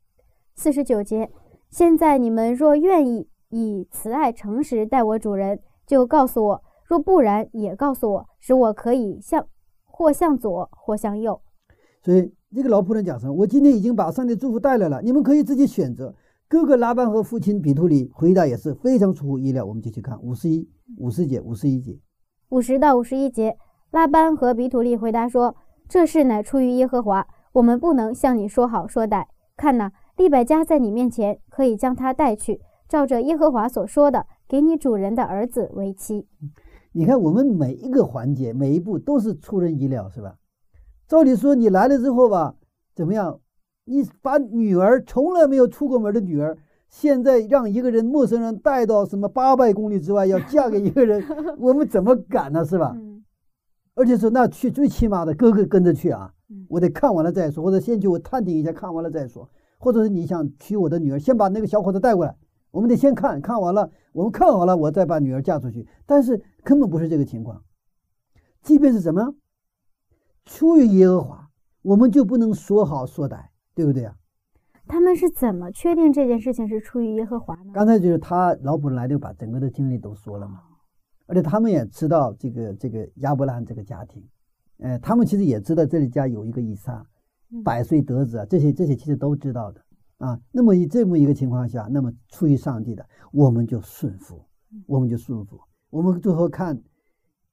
四十九节，现在你们若愿意以慈爱诚实待我主人，就告诉我；若不然，也告诉我，使我可以向或向左，或向右。所以这个老仆人讲什么？我今天已经把上帝祝福带来了，你们可以自己选择。哥哥拉班和父亲比图里回答也是非常出乎意料。我们就去看五十一、五十节、五十一节。五十到五十一节，拉班和比图利回答说：“这事乃出于耶和华，我们不能向你说好说歹。看哪，利百加在你面前，可以将他带去，照着耶和华所说的，给你主人的儿子为妻。你看，我们每一个环节、每一步都是出人意料，是吧？照理说，你来了之后吧，怎么样？你把女儿从来没有出过门的女儿，现在让一个人陌生人带到什么八百公里之外，要嫁给一个人，我们怎么敢呢？是吧？嗯而且说那去最起码的哥哥跟着去啊嗯，我得看完了再说，或者先去我探听一下，看完了再说，或者是你想娶我的女儿，先把那个小伙子带过来，我们得先看看完了，我们看好了，我再把女儿嫁出去。但是根本不是这个情况，即便是什么出于耶和华，我们就不能说好说歹，对不对啊？他们是怎么确定这件事情是出于耶和华呢？刚才就是他老仆人来就把整个的经历都说了嘛，而且他们也知道这个这个亚伯拉罕这个家庭，呃，他们其实也知道这里家有一个以撒，嗯百岁得子啊，这些这些其实都知道的啊。那么以这么一个情况下，那么出于上帝的，我们就顺服，我们就顺服。我们最后看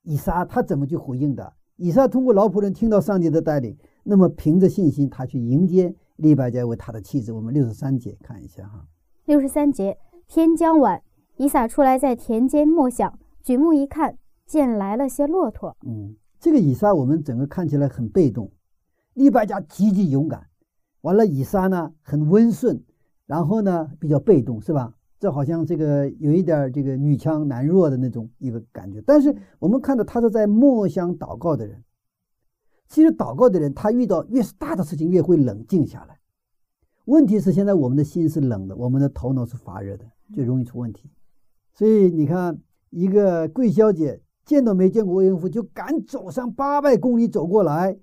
以撒他怎么去回应的。以撒通过老仆人听到上帝的带领，那么凭着信心，他去迎接利百加为他的妻子。我们六十三节看一下哈。六十三节，天将晚，以撒出来在田间默想，举目一看，见来了些骆驼。嗯，这个以撒我们整个看起来很被动，利百加积极勇敢，完了以撒呢很温顺，然后呢比较被动，是吧？这好像这个有一点这个女强男弱的那种一个感觉。但是我们看到他是在默想祷告的人，其实祷告的人他遇到越是大的事情越会冷静下来。问题是现在我们的心是冷的，我们的头脑是发热的，就容易出问题。所以你看，一个贵小姐见都没见过未婚夫，就敢走上八百公里走过来。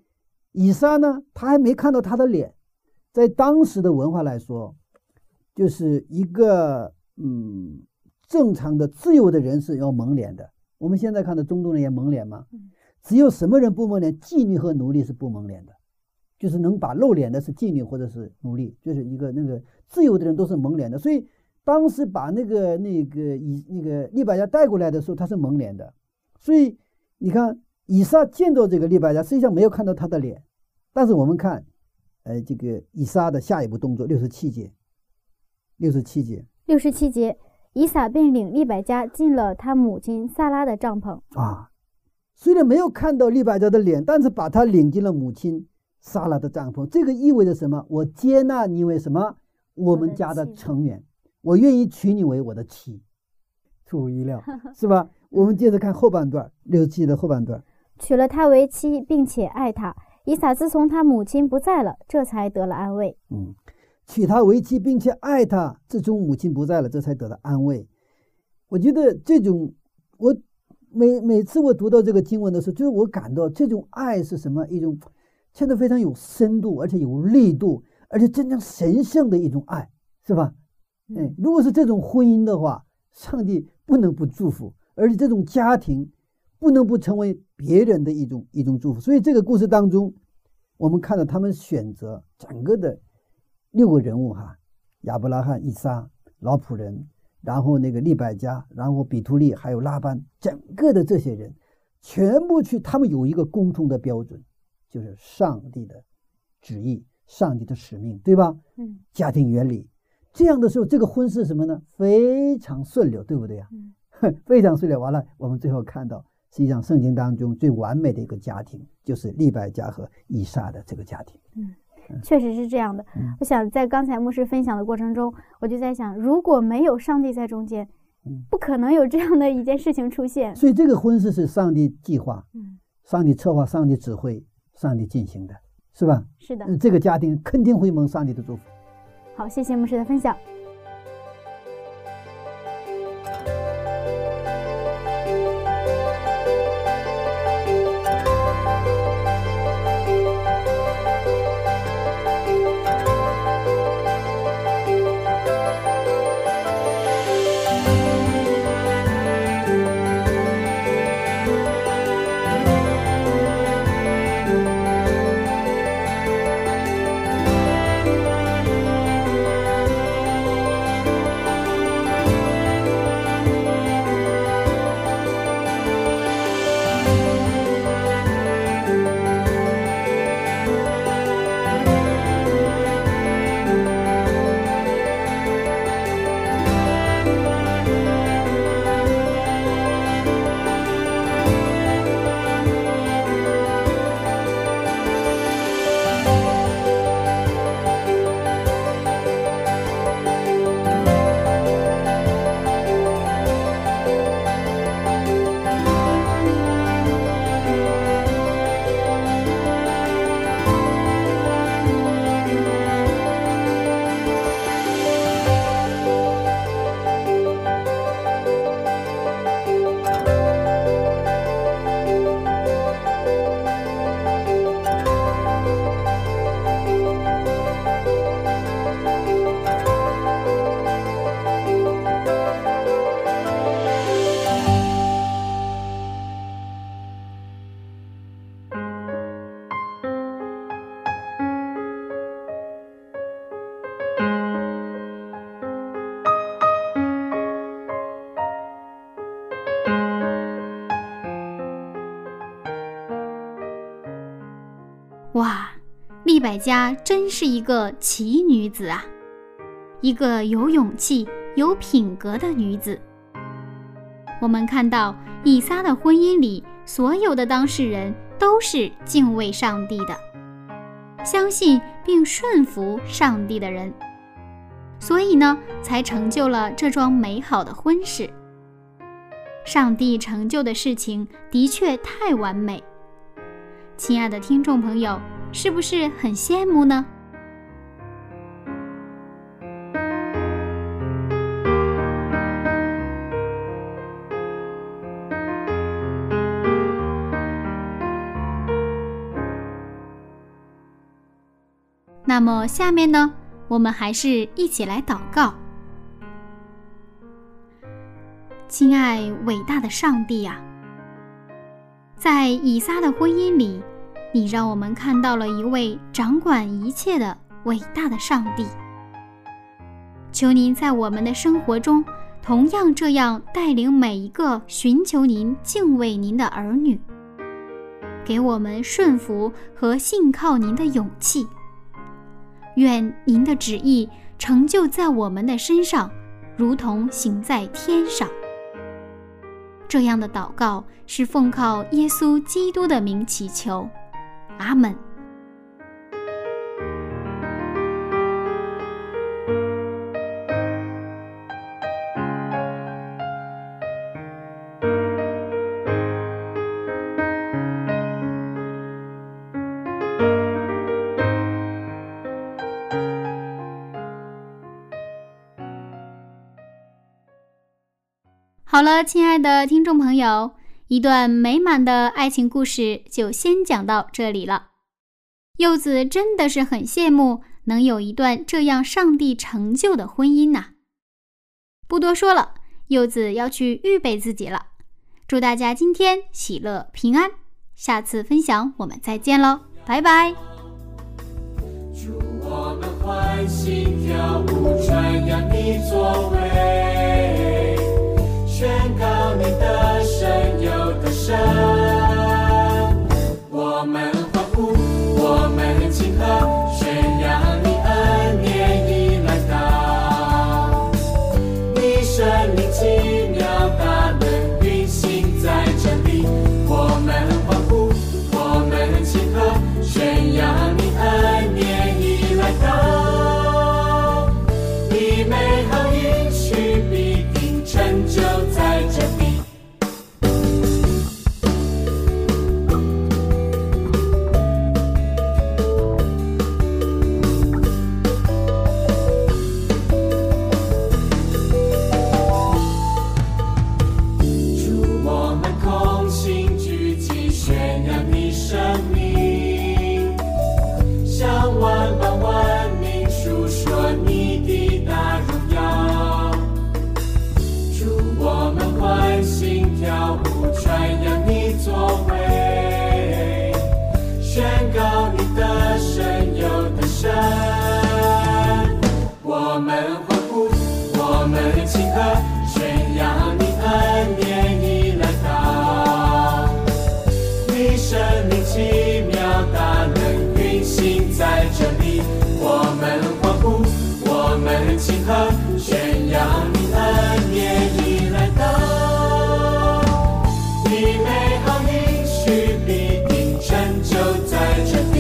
以撒呢，他还没看到他的脸，在当时的文化来说，就是一个嗯正常的自由的人是要蒙脸的。我们现在看到中东人也蒙脸吗？只有什么人不蒙脸？妓女和奴隶是不蒙脸的，就是能把露脸的是妓女或者是奴隶，就是一个那个自由的人都是蒙脸的。所以当时把那个那个以那个利百加带过来的时候，他是蒙脸的。所以你看，以撒见到这个利百加，实际上没有看到他的脸，但是我们看，呃，这个以撒的下一步动作，六十七节，六十七节六十七节，以撒便领利百加进了他母亲撒拉的帐篷。啊，虽然没有看到利百加的脸，但是把他领进了母亲撒拉的帐篷。这个意味着什么？我接纳你为什么？我们家的成员，我愿意娶你为我的妻。出乎意料，是吧？我们接着看后半段，六十七的后半段。娶了她为妻，并且爱她。以撒自从他母亲不在了，这才得了安慰。嗯，娶她为妻，并且爱她，自从母亲不在了，这才得到安慰。我觉得这种，我每每次我读到这个经文的时候，就是我感到这种爱是什么一种，真的非常有深度，而且有力度，而且真正神圣的一种爱，是吧？嗯，如果是这种婚姻的话，上帝不能不祝福，而且这种家庭不能不成为别人的一种一种祝福。所以这个故事当中，我们看到他们选择整个的六个人物哈，亚伯拉罕、以撒、老仆人，然后那个利百加，然后比图利，还有拉班，整个的这些人全部去，他们有一个共同的标准，就是上帝的旨意、上帝的使命，对吧？嗯，家庭原理。这样的时候，这个婚是什么呢？非常顺溜，对不对呀、嗯 非常顺溜。完了，我们最后看到，实际上圣经当中最完美的一个家庭，就是利百加和以撒的这个家庭。嗯确实是这样的。嗯我想在刚才牧师分享的过程中，我就在想，如果没有上帝在中间嗯，不可能有这样的一件事情出现。所以这个婚事是上帝计划、嗯，上帝策划、上帝指挥、上帝进行的，是吧？是的。嗯，这个家庭肯定会蒙上帝的祝福。好，谢谢牧师的分享。百家真是一个奇女子啊，一个有勇气、有品格的女子。我们看到以撒的婚姻里，所有的当事人都是敬畏上帝的，相信并顺服上帝的人，所以呢，才成就了这桩美好的婚事。上帝成就的事情的确太完美。亲爱的听众朋友，是不是很羡慕呢？那么下面呢，我们还是一起来祷告。亲爱伟大的上帝呀、在以撒的婚姻里，你让我们看到了一位掌管一切的伟大的上帝。求您在我们的生活中，同样这样带领每一个寻求您、敬畏您的儿女，给我们顺服和信靠您的勇气。愿您的旨意成就在我们的身上，如同行在天上。这样的祷告是奉靠耶稣基督的名祈求，阿门好了亲爱的听众朋友一段美满的爱情故事就先讲到这里了。柚子真的是很羡慕能有一段这样上帝成就的婚姻呐。不多说了柚子要去预备自己了。祝大家今天喜乐平安下次分享我们再见喽拜拜。我们欢心跳舞穿越你座位宣告你的 show. 宣扬恩典已来到，美好必定成就在这里。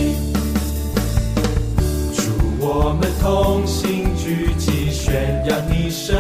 祝我们同心聚集，宣扬你圣。